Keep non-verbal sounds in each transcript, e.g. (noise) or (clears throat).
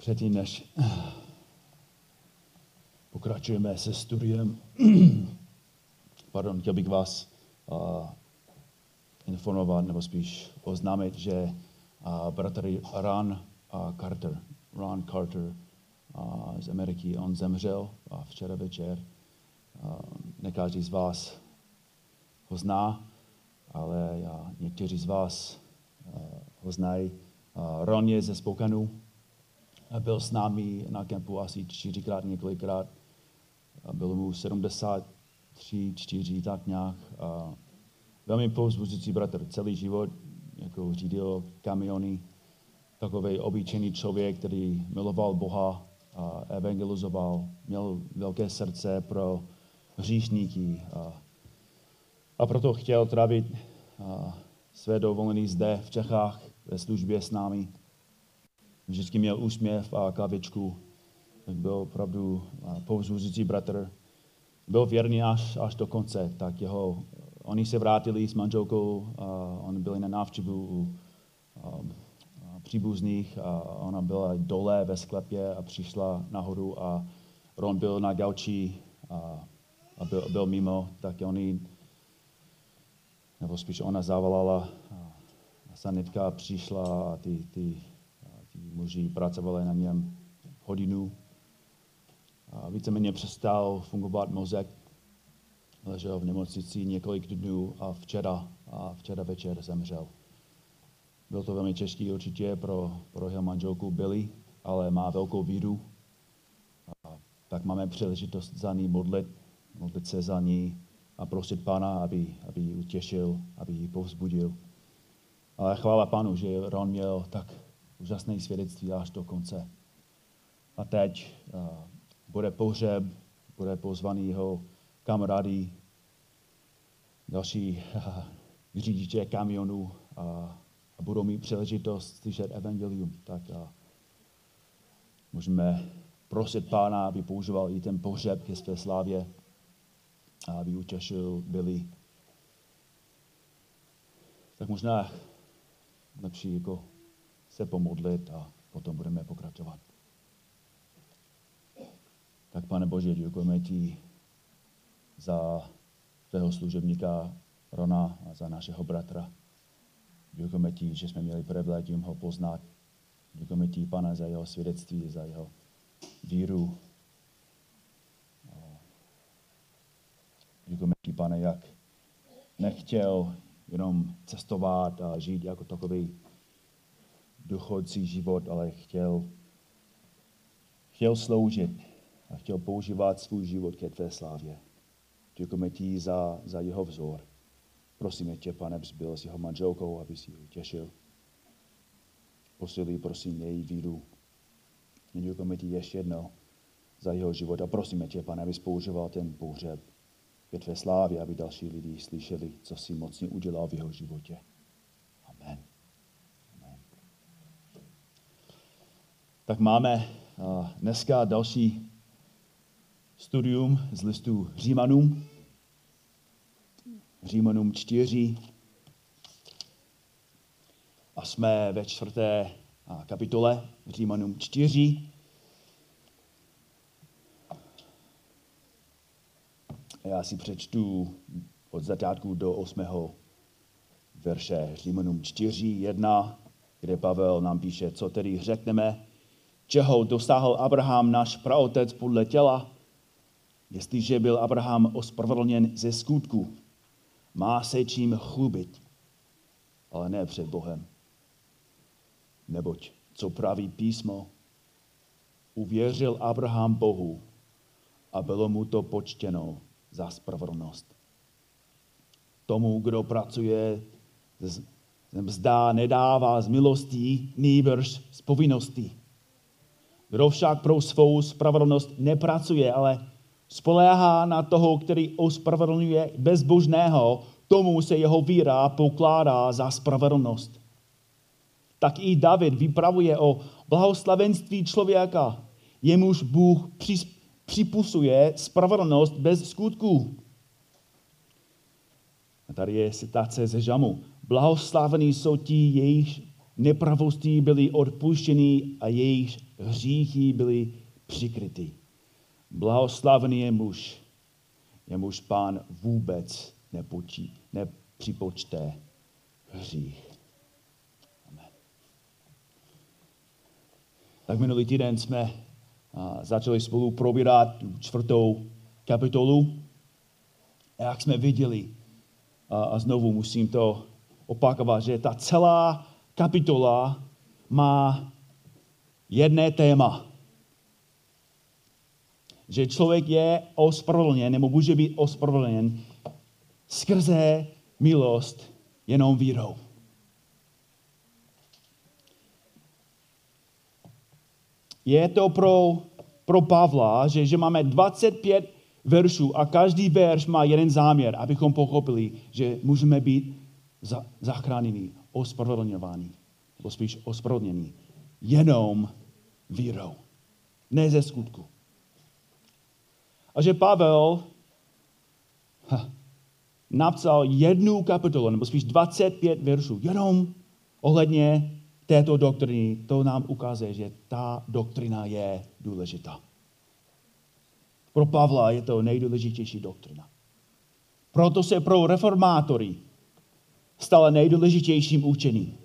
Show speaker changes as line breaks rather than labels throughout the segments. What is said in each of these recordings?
Předtím, než pokračujeme se studiem, pardon, chtěl bych vás informovat, nebo spíš oznámit, že bratr Ron Carter, Ron Carter z Ameriky, on zemřel včera večer. Uh, z vás ho zná, ale uh, někteří z vás ho znají. Ron je ze Spokanu, byl s námi na kempu asi čtyřikrát, několikrát. Bylo mu 73, 4, tak nějak. A velmi povzbuzující bratr, celý život jako řídil kamiony. Takový obyčejný člověk, který miloval Boha a evangelizoval, měl velké srdce pro hříšníky. A, a proto chtěl trávit své dovolený zde v Čechách ve službě s námi vždycky měl úsměv a kavičku. Tak byl opravdu povzbuzující bratr. Byl věrný až, až do konce. Tak jeho, oni se vrátili s manželkou, a oni byli na návštěvu u a, příbuzných a ona byla dole ve sklepě a přišla nahoru a Ron byl na gauči a, a byl, byl mimo, tak oni, nebo spíš ona zavolala a sanitka přišla a ty, ty muži pracovali na něm hodinu. Víceméně přestal fungovat mozek. Ležel v nemocnici několik dnů a včera, a včera večer zemřel. Byl to velmi těžký určitě pro, pro jeho manželku Billy, ale má velkou víru. A tak máme příležitost za ní modlit, modlit se za ní a prosit Pána, aby, aby ji utěšil, aby ji povzbudil. Ale chvála Pánu, že Ron měl tak úžasné svědectví až do konce. A teď uh, bude pohřeb, bude pozvaný jeho kamarády, další uh, řidiče kamionů a, a budou mít příležitost slyšet evangelium. Tak uh, můžeme prosit pána, aby používal i ten pohřeb ke své slávě a aby utěšil byli. Tak možná lepší jako se pomodlit a potom budeme pokračovat. Tak pane Bože, děkujeme ti za tvého služebníka Rona a za našeho bratra. Děkujeme ti, že jsme měli privilegium ho poznat. Děkujeme ti, pane, za jeho svědectví, za jeho víru. Děkujeme ti, pane, jak nechtěl jenom cestovat a žít jako takový duchodcí život, ale chtěl, chtěl sloužit a chtěl používat svůj život ke tvé slávě. Děkujeme ti za, za jeho vzor. Prosíme tě, pane, abys byl s jeho manželkou, aby si ji utěšil. Posilí, prosím, její víru. Děkujeme ti ještě jednou za jeho život a prosíme tě, pane, abys používal ten pohřeb ke tvé slávě, aby další lidi slyšeli, co si mocně udělal v jeho životě. Amen. Tak máme dneska další studium z listu Římanům. Římanům 4. A jsme ve čtvrté kapitole Římanům 4. Já si přečtu od začátku do 8. verše Římanům 4, 1, kde Pavel nám píše, co tedy řekneme, čeho dosáhl Abraham, náš praotec podle těla, jestliže byl Abraham ospravedlněn ze skutku, má se čím chlubit, ale ne před Bohem. Neboť, co praví písmo, uvěřil Abraham Bohu a bylo mu to počtěno za spravedlnost. Tomu, kdo pracuje, mzda nedává z milostí, nýbrž z povinností. Kdo však pro svou spravedlnost nepracuje, ale spoléhá na toho, který ospravedlňuje bezbožného, tomu se jeho víra pokládá za spravedlnost. Tak i David vypravuje o blahoslavenství člověka, jemuž Bůh připusuje spravedlnost bez skutků. A tady je citace ze Žamu. Blahoslavení jsou ti, jejich nepravosti byly odpuštěny a jejich hříchy byly přikryty. Blahoslavený je muž, jemuž pán vůbec nepočí, nepřipočte hřích. Amen. Tak minulý týden jsme začali spolu probírat čtvrtou kapitolu. A jak jsme viděli, a znovu musím to opakovat, že ta celá kapitola má jedné téma. Že člověk je ospravedlněn, nebo může být ospravedlněn skrze milost jenom vírou. Je to pro, pro Pavla, že, že máme 25 veršů a každý verš má jeden záměr, abychom pochopili, že můžeme být za, zachráněni, ospravedlňováni, nebo spíš ospravedlněni, jenom vírou, ne ze skutku. A že Pavel ha, napsal jednu kapitolu, nebo spíš 25 veršů, jenom ohledně této doktriny, to nám ukazuje, že ta doktrina je důležitá. Pro Pavla je to nejdůležitější doktrina. Proto se pro reformátory stala nejdůležitějším učením.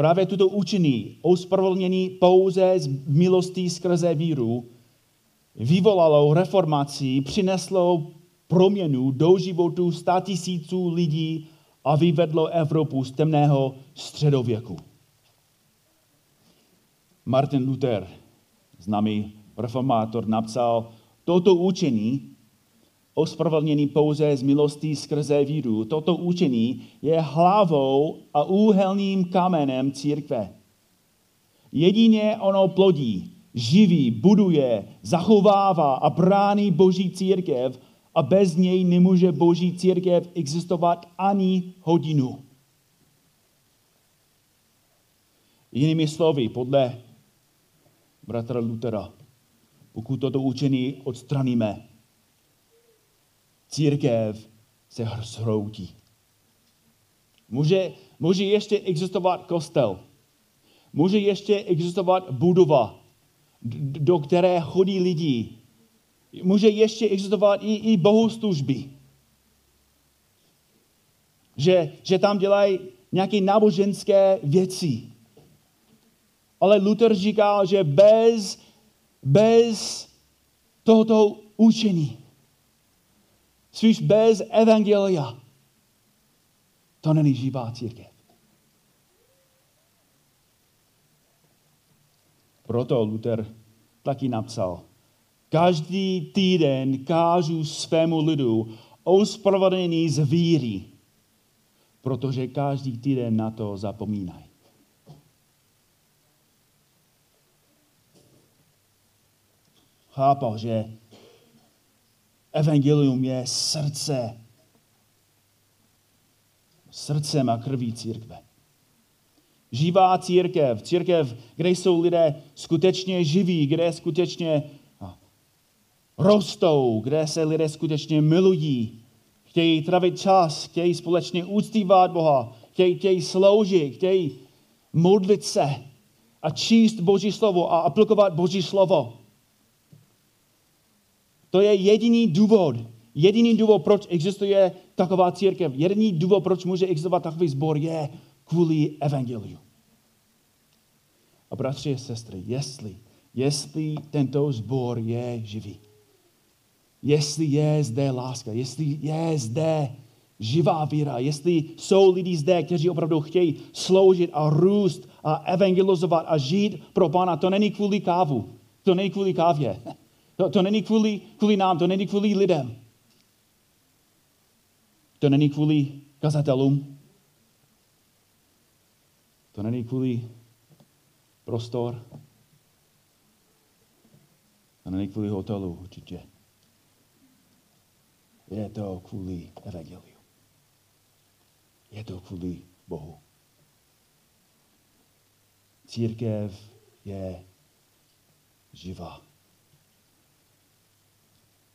Právě tuto učení, ospravedlnění pouze z milostí skrze víru, vyvolalo reformaci, přineslo proměnu do životu sta tisíců lidí a vyvedlo Evropu z temného středověku. Martin Luther, známý reformátor, napsal, toto učení, ospravedlnění pouze z milostí skrze víru, toto učení je hlavou a úhelným kamenem církve. Jedině ono plodí, živí, buduje, zachovává a brání boží církev a bez něj nemůže boží církev existovat ani hodinu. Jinými slovy, podle bratra Lutera, pokud toto učení odstraníme, církev se zhroutí. Může, může ještě existovat kostel. Může ještě existovat budova, do které chodí lidi. Může ještě existovat i, i bohoslužby. Že, že tam dělají nějaké náboženské věci. Ale Luther říkal, že bez, bez tohoto učení, spíš bez evangelia, to není živá církev. Proto Luther taky napsal, každý týden kážu svému lidu ospravedlnění z víry, protože každý týden na to zapomínají. chápal, že evangelium je srdce, srdcem a krví církve. Živá církev, církev, kde jsou lidé skutečně živí, kde skutečně rostou, kde se lidé skutečně milují, chtějí travit čas, chtějí společně úctívat Boha, chtějí, chtějí sloužit, chtějí modlit se a číst Boží slovo a aplikovat Boží slovo. To je jediný důvod, jediný důvod, proč existuje taková církev, jediný důvod, proč může existovat takový sbor, je kvůli evangeliu. A bratři a sestry, jestli, jestli tento sbor je živý, jestli je zde láska, jestli je zde živá víra, jestli jsou lidi zde, kteří opravdu chtějí sloužit a růst a evangelizovat a žít pro Pána, to není kvůli kávu, to není kvůli kávě. To, to není kvůli, kvůli nám, to není kvůli lidem. To není kvůli kazatelům. To není kvůli prostor. To není kvůli hotelu určitě. Je to kvůli evangeliu. Je to kvůli Bohu. Církev je živá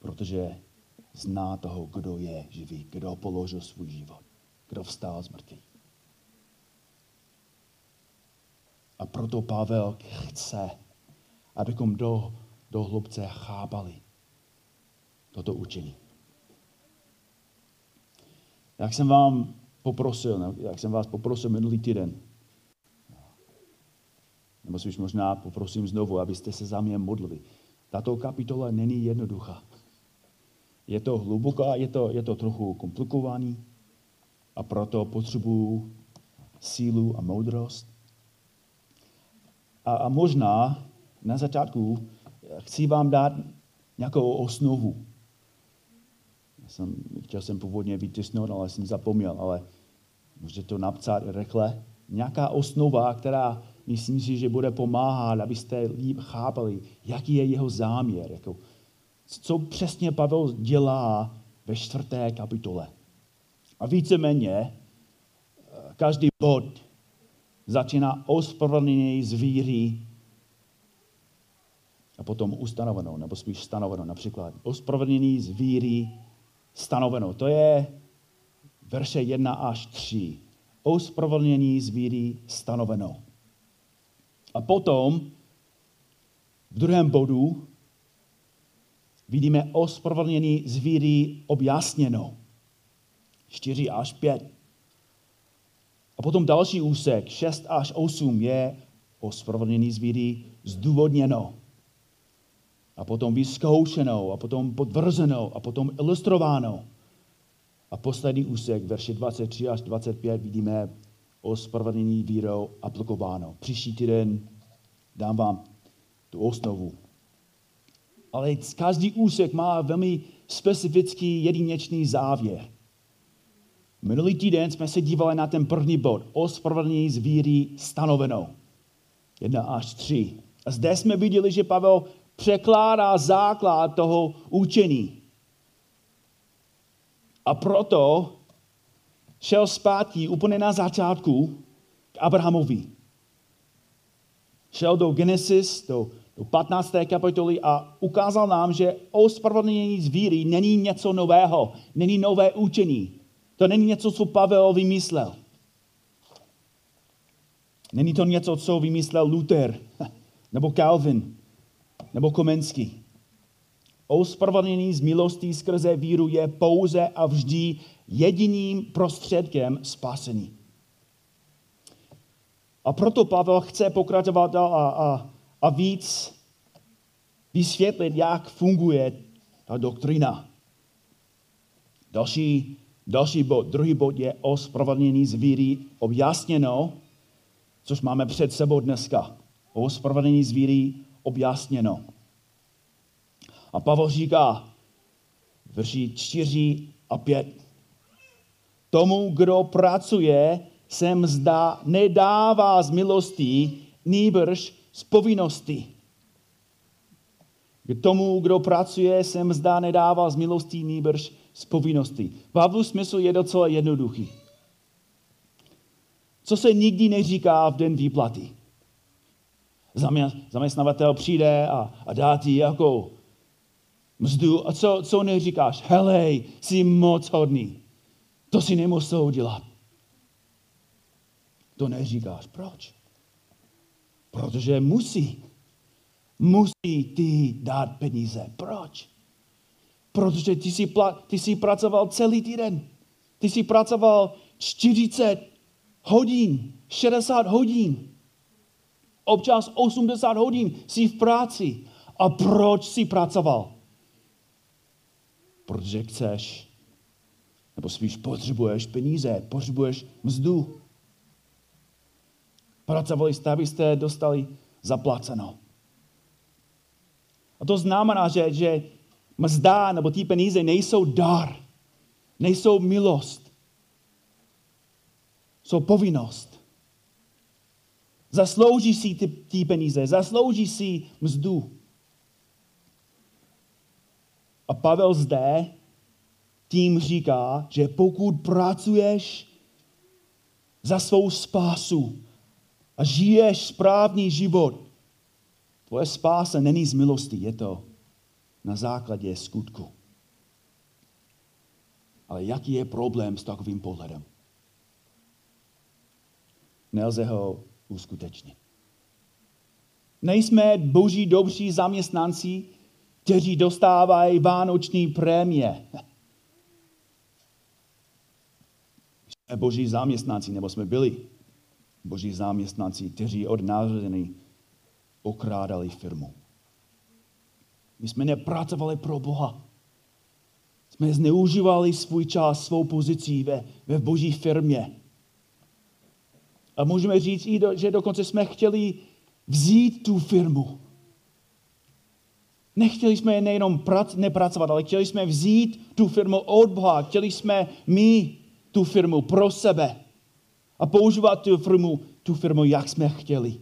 protože zná toho, kdo je živý, kdo položil svůj život. kdo vstal z mrtvých. A proto Pavel chce, abychom do, do hlubce chápali toto učení. Jak jsem vám poprosil, jak jsem vás poprosil minulý týden, nebo si už možná poprosím znovu, abyste se za mě modlili. Tato kapitola není jednoduchá. Je to hluboká, je to, je to trochu komplikovaný a proto potřebuju sílu a moudrost. A, a možná na začátku chci vám dát nějakou osnovu. Já jsem, chtěl jsem původně vytisnout, ale jsem zapomněl, ale můžete to napsat rychle. Nějaká osnova, která myslím si, že bude pomáhat, abyste líp chápali, jaký je jeho záměr. Jako, co přesně Pavel dělá ve čtvrté kapitole. A víceméně eh, každý bod začíná ospravedlnění z víry a potom ustanovenou, nebo spíš stanovenou. Například ospravedlnění z víry stanovenou. To je verše 1 až 3. Ospravedlnění z víry stanovenou. A potom v druhém bodu vidíme ospravedlnění z víry objasněno. 4 až 5. A potom další úsek, 6 až 8, je ospravedlnění z víry zdůvodněno. A potom vyzkoušenou, a potom potvrzenou, a potom ilustrováno. A poslední úsek, verše 23 až 25, vidíme ospravedlnění vírou aplikováno. Příští týden dám vám tu osnovu. Ale každý úsek má velmi specifický jedinečný závěr. Minulý týden jsme se dívali na ten první bod, ospravedlnění z víry stanovenou. Jedna až tři. A zde jsme viděli, že Pavel překládá základ toho učení. A proto šel zpátky úplně na začátku k Abrahamovi. Šel do Genesis, do, do 15. kapitoly a ukázal nám, že ospravedlnění z víry není něco nového, není nové učení. To není něco, co Pavel vymyslel. Není to něco, co vymyslel Luther, (laughs) nebo Calvin, nebo Komenský. Ospravedlnění z milostí skrze víru je pouze a vždy jediným prostředkem spasení. A proto Pavel chce pokračovat a, a, a víc vysvětlit, jak funguje ta doktrina. Další, další bod, druhý bod je o spravedlnění z víry objasněno, což máme před sebou dneska. O spravedlnění z víry objasněno. A Pavel říká, verši 4 a 5. Tomu, kdo pracuje, se mzda nedává z milostí, nýbrž z povinnosti. K tomu, kdo pracuje, se mzda nedává z milostí, nýbrž z povinnosti. Pavlu smysl je docela jednoduchý. Co se nikdy neříká v den výplaty? Zaměstnavatel přijde a, a dá ti jako mzdu. A co, co neříkáš? Helej, jsi moc hodný. To si nemusel udělat. To neříkáš. Proč? Protože musí. Musí ty dát peníze. Proč? Protože ty jsi, pla, ty jsi pracoval celý týden. Ty jsi pracoval 40 hodin, 60 hodin. Občas 80 hodin jsi v práci. A proč jsi pracoval? Protože chceš, nebo spíš potřebuješ peníze, potřebuješ mzdu. Pracovali jste, abyste dostali zaplaceno. A to znamená, že, že mzda nebo ty peníze nejsou dar, nejsou milost, jsou povinnost. Zaslouží si ty, ty peníze, zaslouží si mzdu. A Pavel zde tím říká, že pokud pracuješ za svou spásu, a žiješ správný život, tvoje spása není z milosti, je to na základě skutku. Ale jaký je problém s takovým pohledem? nelze ho uskutečnit. Nejsme boží dobří zaměstnanci, kteří dostávají vánoční prémie. Jsme boží zaměstnanci, nebo jsme byli boží zaměstnanci, kteří od narození okrádali firmu. My jsme nepracovali pro Boha. Jsme zneužívali svůj čas, svou pozici ve, ve boží firmě. A můžeme říct, i do, že dokonce jsme chtěli vzít tu firmu. Nechtěli jsme nejenom prac, nepracovat, ale chtěli jsme vzít tu firmu od Boha. Chtěli jsme my tu firmu pro sebe a používat tu firmu, tu firmu, jak jsme chtěli.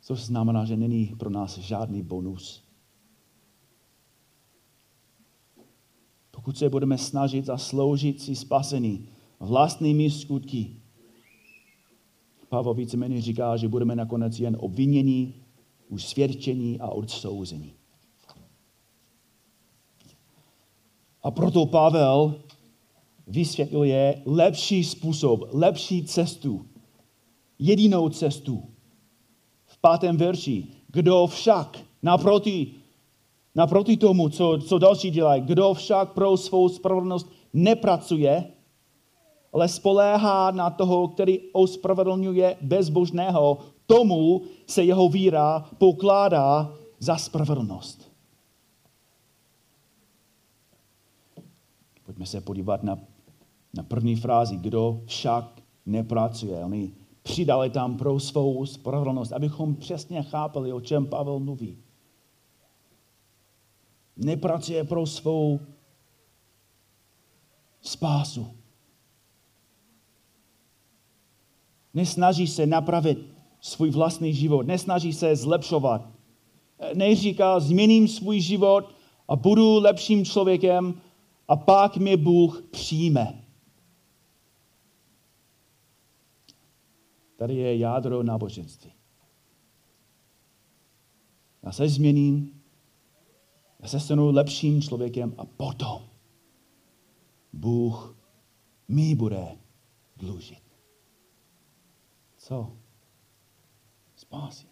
Což znamená, že není pro nás žádný bonus. Pokud se budeme snažit zasloužit si spasení vlastními skutky, Pavel víceméně říká, že budeme nakonec jen obvinění, usvědčení a odsouzení. A proto Pavel vysvětluje lepší způsob, lepší cestu, jedinou cestu. V pátém verši, kdo však naproti, naproti tomu, co, co další dělají, kdo však pro svou spravedlnost nepracuje, ale spoléhá na toho, který ospravedlňuje bezbožného, tomu se jeho víra pokládá za spravedlnost. Pojďme se podívat na, na první frázi, kdo však nepracuje. Oni přidali tam pro svou spravedlnost, abychom přesně chápali, o čem Pavel mluví. Nepracuje pro svou spásu. Nesnaží se napravit svůj vlastní život, nesnaží se zlepšovat. Neříká, změním svůj život a budu lepším člověkem a pak mě Bůh přijme. Tady je jádro náboženství. Já se změním, já se stanu lepším člověkem a potom Bůh mi bude dlužit. Co? Spásí.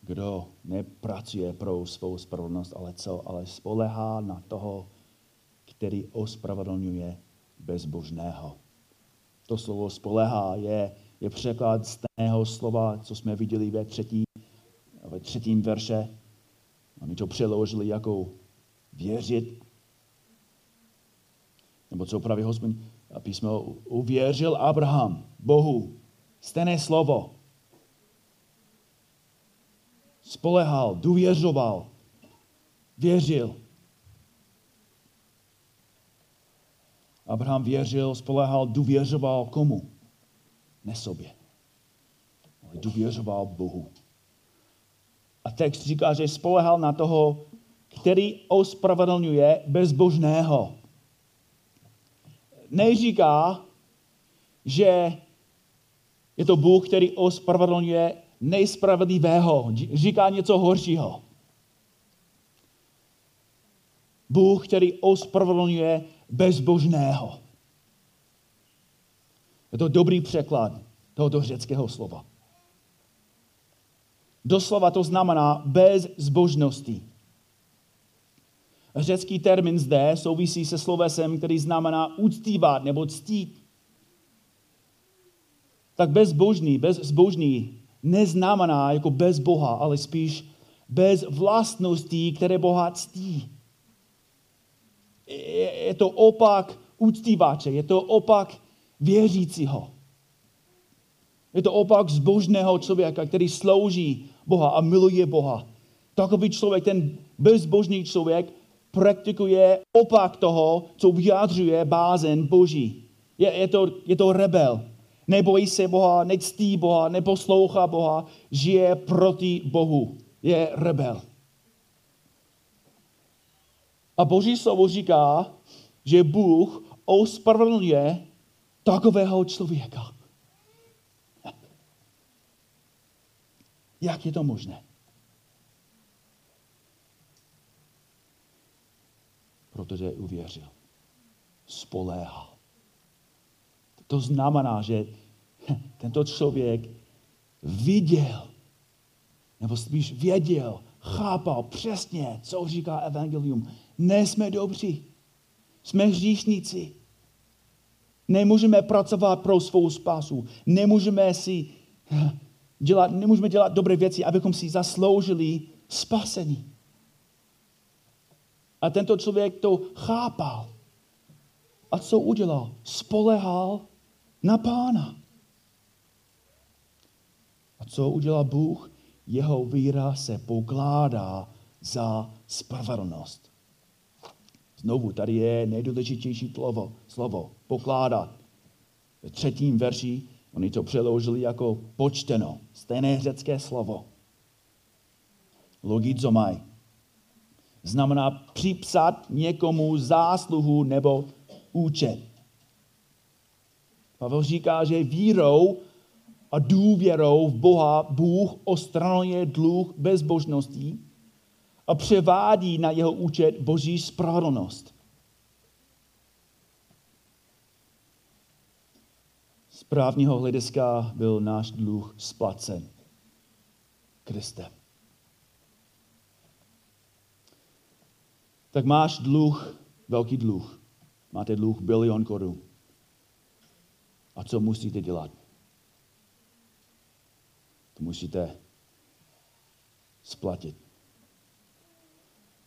Kdo nepracuje pro svou spravedlnost, ale co? Ale spolehá na toho, který ospravedlňuje bezbožného. To slovo spolehá je, je překlad stejného slova, co jsme viděli ve, třetí, ve třetím verše. Oni to přeložili jako věřit nebo co praví hospodin, písmo, uvěřil Abraham Bohu. Stejné slovo. Spolehal, důvěřoval, věřil. Abraham věřil, spolehal, důvěřoval komu? Ne sobě. Ale důvěřoval Bohu. A text říká, že spolehal na toho, který ospravedlňuje bezbožného neříká, že je to Bůh, který ospravedlňuje nejspravedlivého. Říká něco horšího. Bůh, který ospravedlňuje bezbožného. Je to dobrý překlad tohoto řeckého slova. Doslova to znamená bez zbožnosti. Řecký termín zde souvisí se slovesem, který znamená uctívat nebo ctít. Tak bezbožný, bezbožný neznamená jako bez Boha, ale spíš bez vlastností, které Boha ctí. Je to opak uctívače, je to opak věřícího. Je to opak zbožného člověka, který slouží Boha a miluje Boha. Takový člověk, ten bezbožný člověk, praktikuje opak toho, co vyjádřuje bázen Boží. Je, je, to, je to rebel. Nebojí se Boha, nectí Boha, neposlouchá Boha, žije proti Bohu. Je rebel. A Boží slovo říká, že Bůh ospravedlňuje takového člověka. Jak je to možné? protože uvěřil. Spoléhal. To znamená, že tento člověk viděl, nebo spíš věděl, chápal přesně, co říká evangelium. Nejsme dobří. Jsme hříšníci. Nemůžeme pracovat pro svou spásu. Nemůžeme si dělat, nemůžeme dělat dobré věci, abychom si zasloužili spasení. A tento člověk to chápal. A co udělal? Spolehal na pána. A co udělal Bůh? Jeho víra se pokládá za spravedlnost. Znovu, tady je nejdůležitější slovo, slovo pokládat. Ve třetím verši oni to přeložili jako počteno, stejné řecké slovo. Logizomaj. Znamená připsat někomu zásluhu nebo účet. Pavel říká, že vírou a důvěrou v Boha Bůh ostranuje dluh bezbožností a převádí na jeho účet boží spravedlnost. Z právního hlediska byl náš dluh splacen Kristem. Tak máš dluh, velký dluh. Máte dluh bilion korun. A co musíte dělat? To musíte splatit.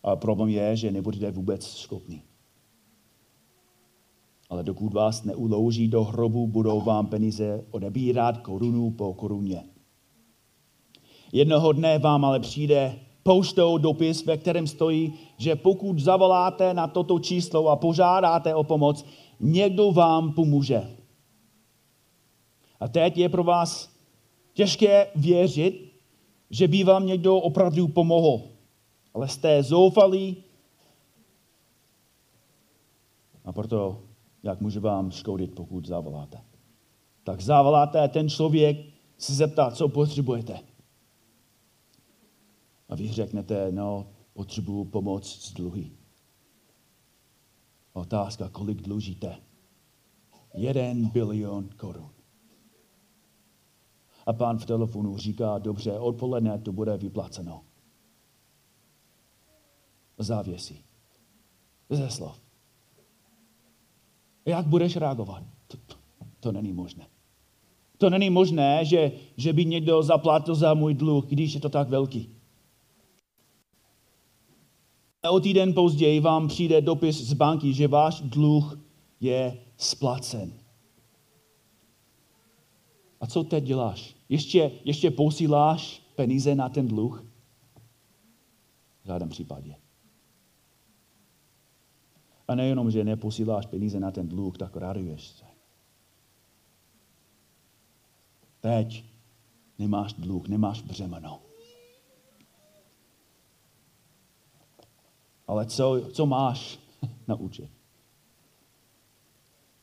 A problém je, že nebudete vůbec schopni. Ale dokud vás neulouží do hrobu, budou vám peníze odebírat korunu po koruně. Jednoho dne vám ale přijde poštou dopis, ve kterém stojí, že pokud zavoláte na toto číslo a požádáte o pomoc, někdo vám pomůže. A teď je pro vás těžké věřit, že by vám někdo opravdu pomohl. Ale jste zoufalí a proto, jak může vám škodit, pokud zavoláte. Tak zavoláte ten člověk se zeptá, co potřebujete. A vy řeknete, no, potřebuju pomoc s dluhy. Otázka, kolik dlužíte? Jeden bilion korun. A pán v telefonu říká, dobře, odpoledne to bude vyplaceno. Závěsí. Ze slov. Jak budeš reagovat? To, to, to není možné. To není možné, že, že by někdo zaplatil za můj dluh, když je to tak velký. A o týden později vám přijde dopis z banky, že váš dluh je splacen. A co teď děláš? Ještě, ještě posíláš peníze na ten dluh? V žádném případě. A nejenom, že neposíláš peníze na ten dluh, tak raduješ se. Teď nemáš dluh, nemáš břemeno. Ale co, co máš (laughs) na účet?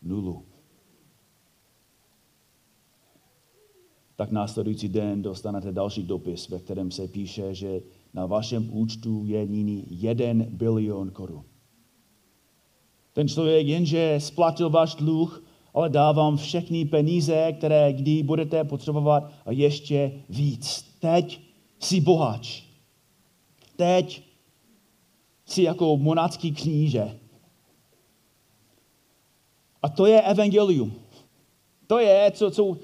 Nulu. Tak následující den dostanete další dopis, ve kterém se píše, že na vašem účtu je nyní jeden bilion korun. Ten člověk jenže splatil váš dluh, ale dá vám všechny peníze, které kdy budete potřebovat a ještě víc. Teď jsi boháč. Teď jsi jako monácký kníže. A to je evangelium. To je, co, co,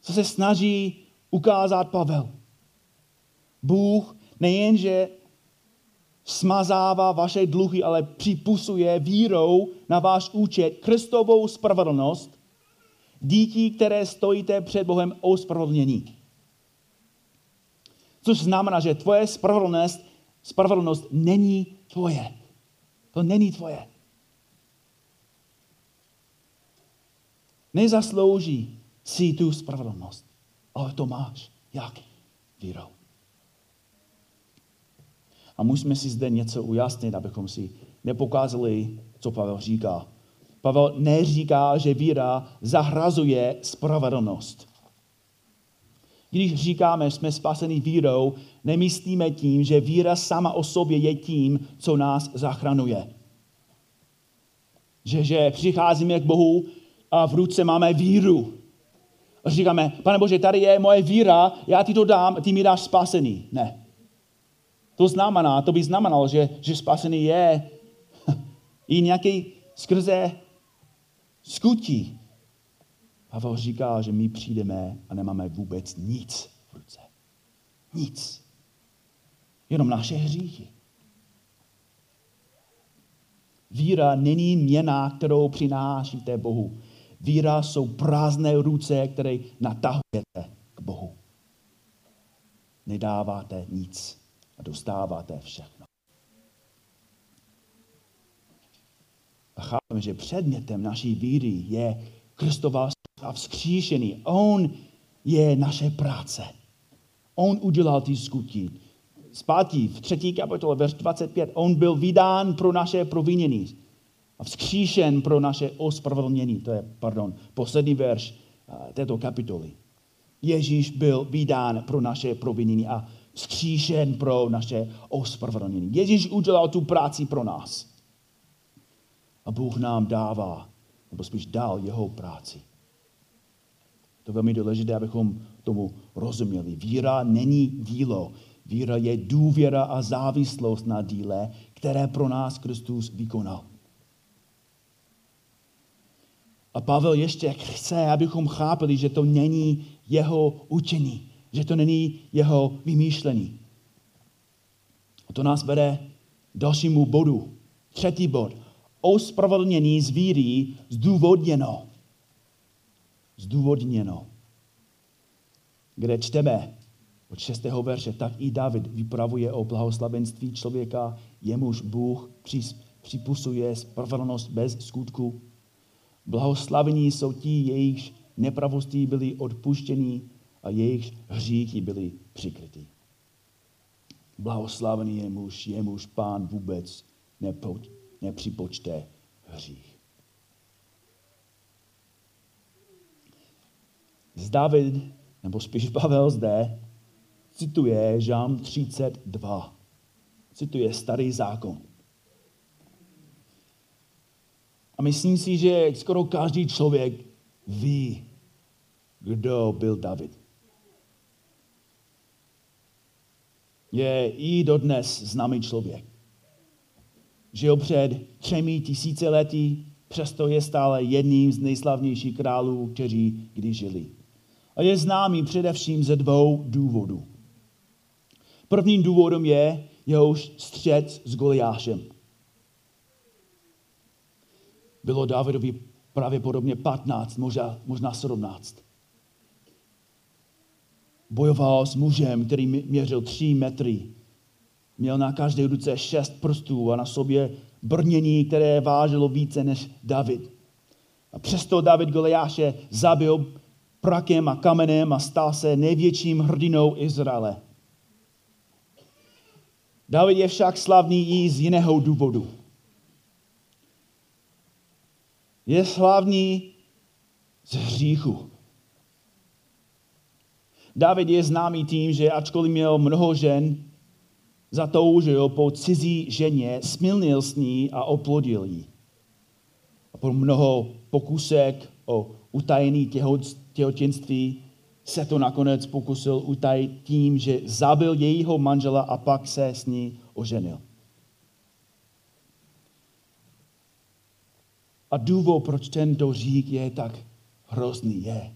co se snaží ukázat Pavel. Bůh nejenže smazává vaše dluhy, ale připusuje vírou na váš účet Kristovou spravedlnost, díky které stojíte před Bohem ospravedlnění. Což znamená, že tvoje spravedlnost, spravedlnost není tvoje. To není tvoje. Nezaslouží si tu spravedlnost, ale to máš. Jak? Vírou. A musíme si zde něco ujasnit, abychom si nepokázali, co Pavel říká. Pavel neříká, že víra zahrazuje spravedlnost. Když říkáme, že jsme spaseni vírou, nemyslíme tím, že víra sama o sobě je tím, co nás zachranuje. Že, že přicházíme k Bohu a v ruce máme víru. A říkáme, pane Bože, tady je moje víra, já ti to dám, ty mi dáš spasený. Ne. To znamená, to by znamenalo, že, že spasený je (laughs) i nějaký skrze skutí. Pavel říká, že my přijdeme a nemáme vůbec nic v ruce. Nic. Jenom naše hříchy. Víra není měna, kterou přinášíte Bohu. Víra jsou prázdné ruce, které natahujete k Bohu. Nedáváte nic a dostáváte všechno. A chápeme, že předmětem naší víry je Kristova a vzkříšený. On je naše práce. On udělal ty skutky. Zpátky v třetí kapitole, verš 25, on byl vydán pro naše provinění a vzkříšen pro naše ospravedlnění. To je, pardon, poslední verš eh, této kapitoly. Ježíš byl vydán pro naše provinění a vzkříšen pro naše ospravedlnění. Ježíš udělal tu práci pro nás. A Bůh nám dává, nebo spíš dal jeho práci. To je velmi důležité, abychom tomu rozuměli. Víra není dílo. Víra je důvěra a závislost na díle, které pro nás Kristus vykonal. A Pavel ještě chce, abychom chápali, že to není jeho učení, že to není jeho vymýšlení. A to nás vede dalšímu bodu. Třetí bod. Ospravedlnění z víry zdůvodněno. Zdůvodněno. Kde čteme od 6. verše, tak i David vypravuje o blahoslavenství člověka, jemuž Bůh připusuje spravedlnost bez skutku Blahoslavení jsou ti, jejichž nepravosti byly odpuštěny a jejich hříchy byly přikryty. Blahoslavený je muž, jemuž pán vůbec nepo, nepřipočte hřích. Z David, nebo spíš Pavel zde, cituje Žám 32. Cituje starý zákon. A myslím si, že skoro každý člověk ví, kdo byl David. Je i dodnes známý člověk. Žil před třemi tisíce lety, přesto je stále jedním z nejslavnějších králů, kteří kdy žili. A je známý především ze dvou důvodů. Prvním důvodem je jeho střed s Goliášem bylo Davidovi pravděpodobně 15, možná, možná 17. Bojoval s mužem, který měřil 3 metry. Měl na každé ruce šest prstů a na sobě brnění, které vážilo více než David. A přesto David Goliáše zabil prakem a kamenem a stal se největším hrdinou Izraele. David je však slavný i z jiného důvodu. je slavný z hříchu. David je známý tím, že ačkoliv měl mnoho žen, zatoužil po cizí ženě, smilnil s ní a oplodil ji. A po mnoho pokusek o utajení těhotenství se to nakonec pokusil utajit tím, že zabil jejího manžela a pak se s ní oženil. A důvod, proč tento řík je tak hrozný, je,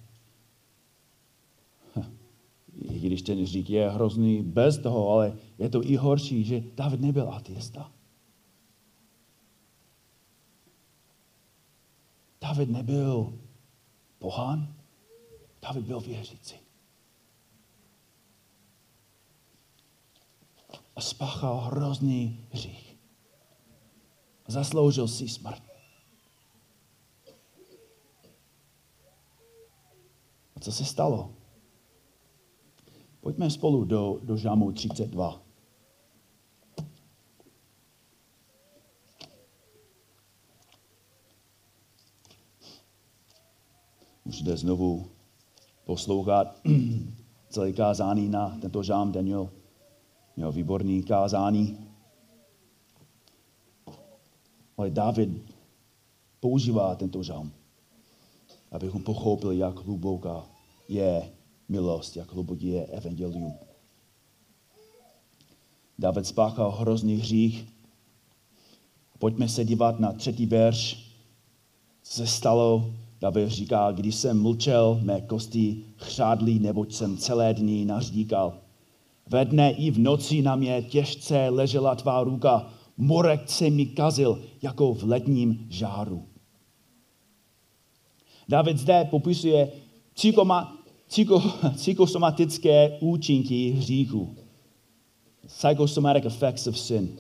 i když ten řík je hrozný bez toho, ale je to i horší, že David nebyl ateista. David nebyl pohán, David byl věřící. A spáchal hrozný hřích. Zasloužil si smrt. A co se stalo? Pojďme spolu do, do žámu 32. Můžete znovu poslouchat (clears throat) celé kázání na tento žám Daniel. Měl výborný kázání. Ale David používá tento žalm, abychom pochopili, jak hluboká je milost, jak hluboký je evangelium. David spáchal hrozný hřích. Pojďme se dívat na třetí verš. Co se stalo? David říká, když jsem mlčel, mé kosti chřádly, neboť jsem celé dny naříkal. Ve dne i v noci na mě těžce ležela tvá ruka, morek se mi kazil jako v ledním žáru. David zde popisuje psychosomatické účinky hříchu. Psychosomatic effects of sin.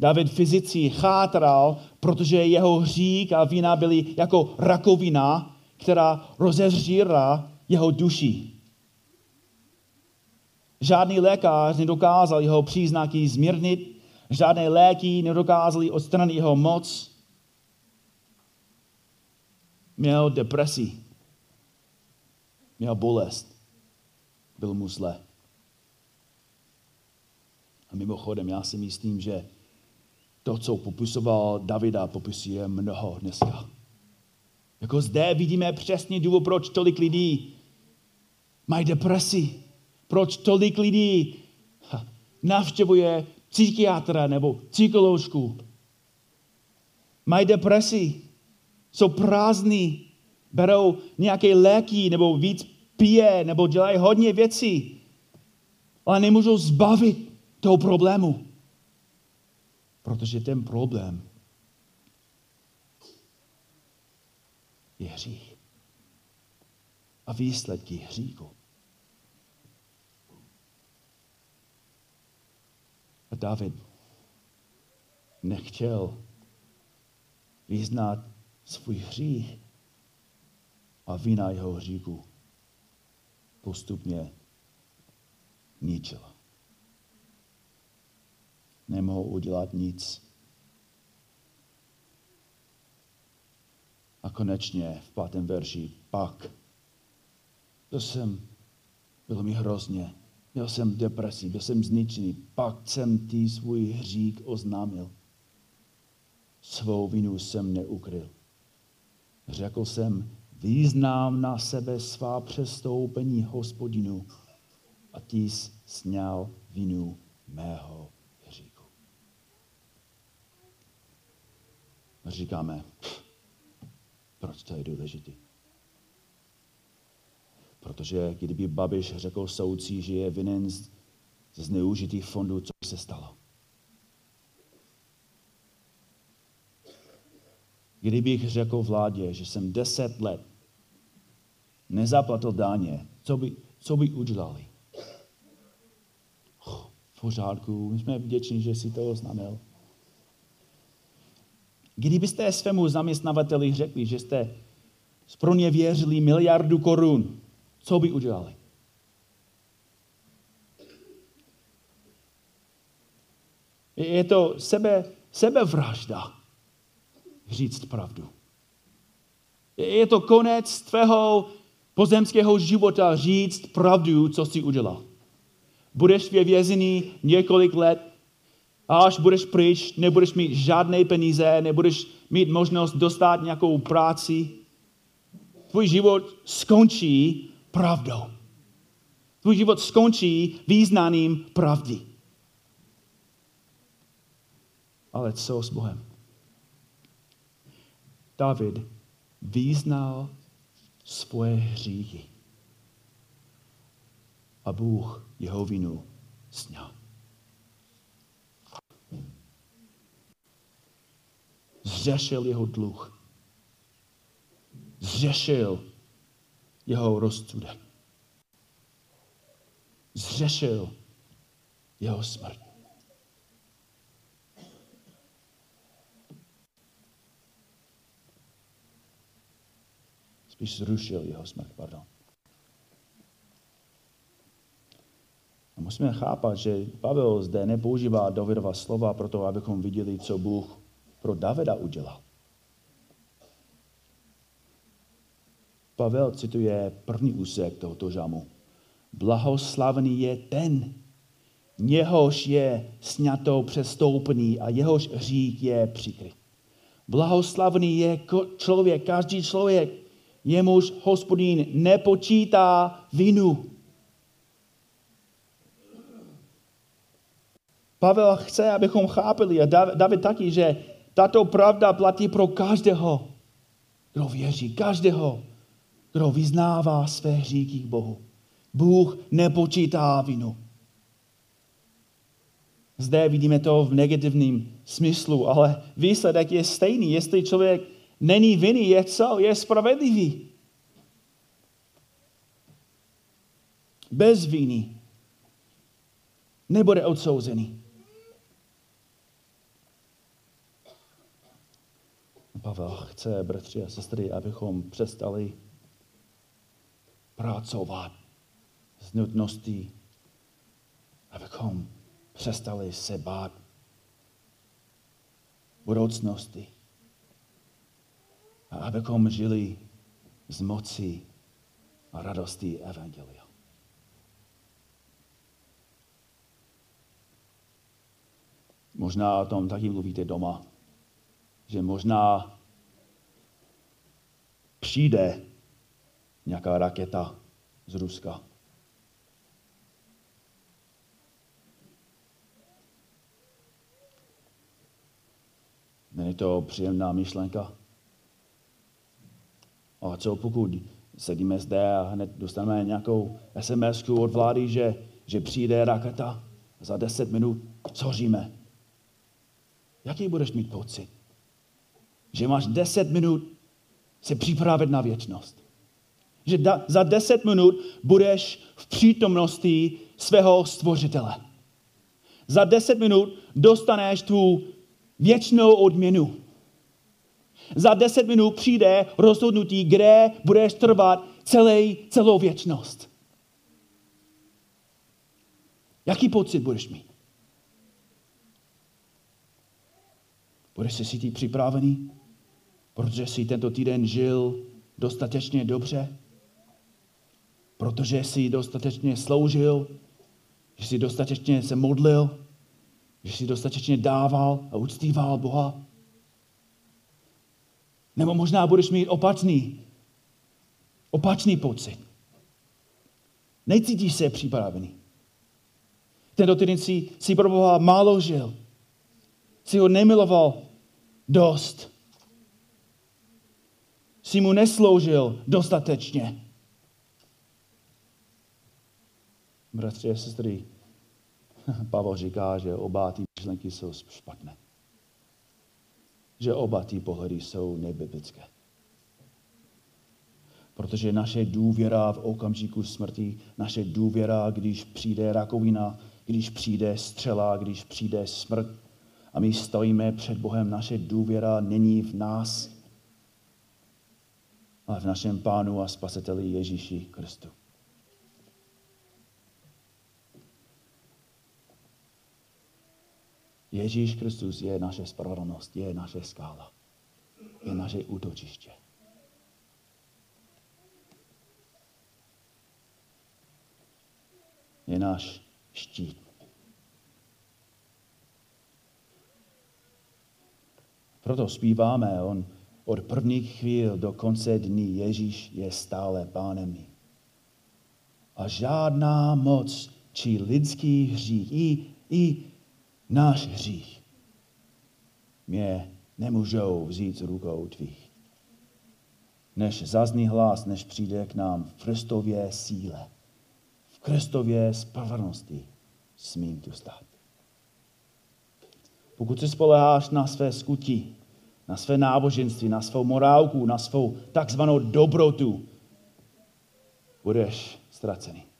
David fyzicky chátral, protože jeho hřík a vína byly jako rakovina, která rozezřírá jeho duši. Žádný lékař nedokázal jeho příznaky zmírnit, žádné léky nedokázaly odstranit jeho moc. Měl depresi, měl bolest, byl mu zle. A mimochodem, já si myslím, že to, co popisoval Davida, popisuje mnoho dneska. Jako zde vidíme přesně důvod, proč tolik lidí mají depresi. Proč tolik lidí navštěvuje psychiatra nebo psycholožku. Mají depresi, jsou prázdní, berou nějaké léky nebo víc pije nebo dělají hodně věcí, ale nemůžou zbavit toho problému. Protože ten problém je hřích. A výsledky hříchu. A David nechtěl vyznat svůj hřích a vina jeho hříchu postupně ničila. Nemohl udělat nic. A konečně v pátém verši pak. To jsem, bylo mi hrozně. Měl jsem depresi, byl jsem zničený. Pak jsem ty svůj hřík oznámil. Svou vinu jsem neukryl. Řekl jsem, význám na sebe svá přestoupení hospodinu a ty sněl vinu mého hříku. Říkáme, proč to je důležité? Protože kdyby Babiš řekl soudcí, že je vinen z zneužitých fondů, co se stalo? Kdybych řekl vládě, že jsem deset let nezaplatil dáně, co by, co by udělali? Oh, v pořádku, my jsme vděční, že si to oznámil. Kdybyste svému zaměstnavateli řekli, že jste sproně věřili miliardu korun, co by udělali? Je to sebe, sebevražda říct pravdu. Je to konec tvého pozemského života říct pravdu, co jsi udělal. Budeš ve vězení několik let, a až budeš pryč, nebudeš mít žádné peníze, nebudeš mít možnost dostat nějakou práci. Tvůj život skončí pravdou. Tvůj život skončí význaním pravdy. Ale co s Bohem? David význal svoje hříchy. A Bůh jeho vinu sněl. Zřešil jeho dluh. Zřešil jeho rozsudek. Zřešil jeho smrt. Spíš zrušil jeho smrt, pardon. A musíme chápat, že Pavel zde nepoužívá Davidova slova proto, abychom viděli, co Bůh pro Davida udělal. Pavel cituje první úsek tohoto žamu. Blahoslavený je ten, něhož je sněto přestoupený a jehož hřích je přikryt. Blahoslavný je člověk, každý člověk, jemuž hospodín nepočítá vinu. Pavel chce, abychom chápili a David taky, že tato pravda platí pro každého, kdo věří, každého, kdo vyznává své hříky k Bohu. Bůh nepočítá vinu. Zde vidíme to v negativním smyslu, ale výsledek je stejný. Jestli člověk není vinný, je co? Je spravedlivý. Bez viny nebude odsouzený. Pavel chce, bratři a sestry, abychom přestali pracovat z nutností, abychom přestali se bát budoucnosti a abychom žili z moci a radosti Evangelia. Možná o tom taky mluvíte doma, že možná přijde nějaká raketa z Ruska. Není to příjemná myšlenka? A co pokud sedíme zde a hned dostaneme nějakou sms od vlády, že, že přijde raketa za 10 minut, co říme? Jaký budeš mít pocit? Že máš 10 minut se připravit na věčnost. Že da, za 10 minut budeš v přítomnosti svého stvořitele. Za 10 minut dostaneš tu věčnou odměnu. Za deset minut přijde rozhodnutí, kde budeš trvat celý, celou věčnost. Jaký pocit budeš mít? Budeš se cítit připravený, protože jsi tento týden žil dostatečně dobře? Protože jsi dostatečně sloužil? Že jsi dostatečně se modlil? Že jsi dostatečně dával a uctíval Boha? Nebo možná budeš mít opačný, opačný pocit. Necítíš se připravený. Tento týden si, si pro Boha málo žil. Jsi ho nemiloval dost. Jsi mu nesloužil dostatečně. Bratři a sestry, (laughs) Pavel říká, že oba ty myšlenky jsou špatné že oba ty pohledy jsou nebiblické. Protože naše důvěra v okamžiku smrti, naše důvěra, když přijde rakovina, když přijde střela, když přijde smrt a my stojíme před Bohem, naše důvěra není v nás, ale v našem Pánu a Spasiteli Ježíši Kristu. Ježíš Kristus je naše spravedlnost, je naše skála, je naše útočiště. Je náš štít. Proto zpíváme, on od prvních chvíl do konce dní Ježíš je stále pánem A žádná moc či lidský hřích, i, i náš hřích mě nemůžou vzít z rukou tvých. Než zazní hlas, než přijde k nám v Kristově síle, v Kristově spravedlnosti, smím tu stát. Pokud si spoleháš na své skutí, na své náboženství, na svou morálku, na svou takzvanou dobrotu, budeš ztracený.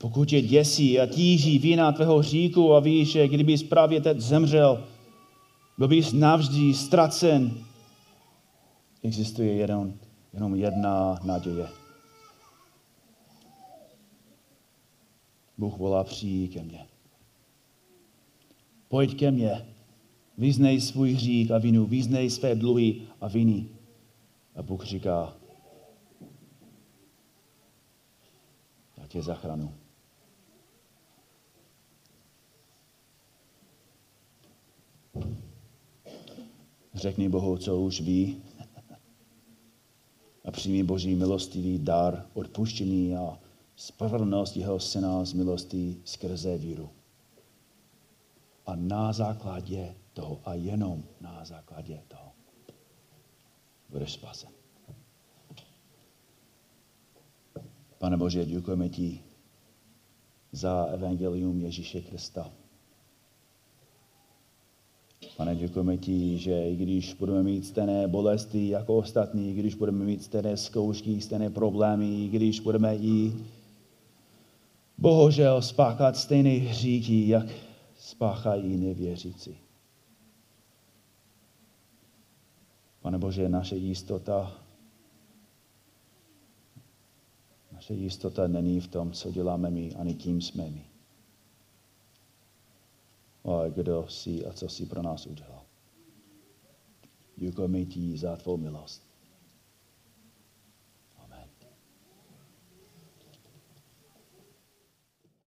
Pokud tě děsí a tíží vína tvého říku a víš, že kdyby právě teď zemřel, byl bys navždy ztracen, existuje jenom, jenom jedna naděje. Bůh volá přijít ke mně. Pojď ke mně, vyznej svůj hřích a vinu, vyznej své dluhy a viny. A Bůh říká, já tě zachranu. Řekni Bohu, co už ví a přijmi Boží milostivý dar odpuštění a spravedlnost jeho syna z milosti skrze víru. A na základě toho, a jenom na základě toho, budeš spasen. Pane Bože, děkujeme ti za evangelium Ježíše Krista. Pane, děkujeme ti, že i když budeme mít stejné bolesti jako ostatní, i když budeme mít stejné zkoušky, stejné problémy, i když budeme i bohužel spáchat stejné hříky, jak spáchají nevěřící. Pane Bože, naše jistota, naše jistota není v tom, co děláme my, ani kým jsme my. Kdo jsi a co jsi pro nás udělal. Děkujeme ti za tvou milost.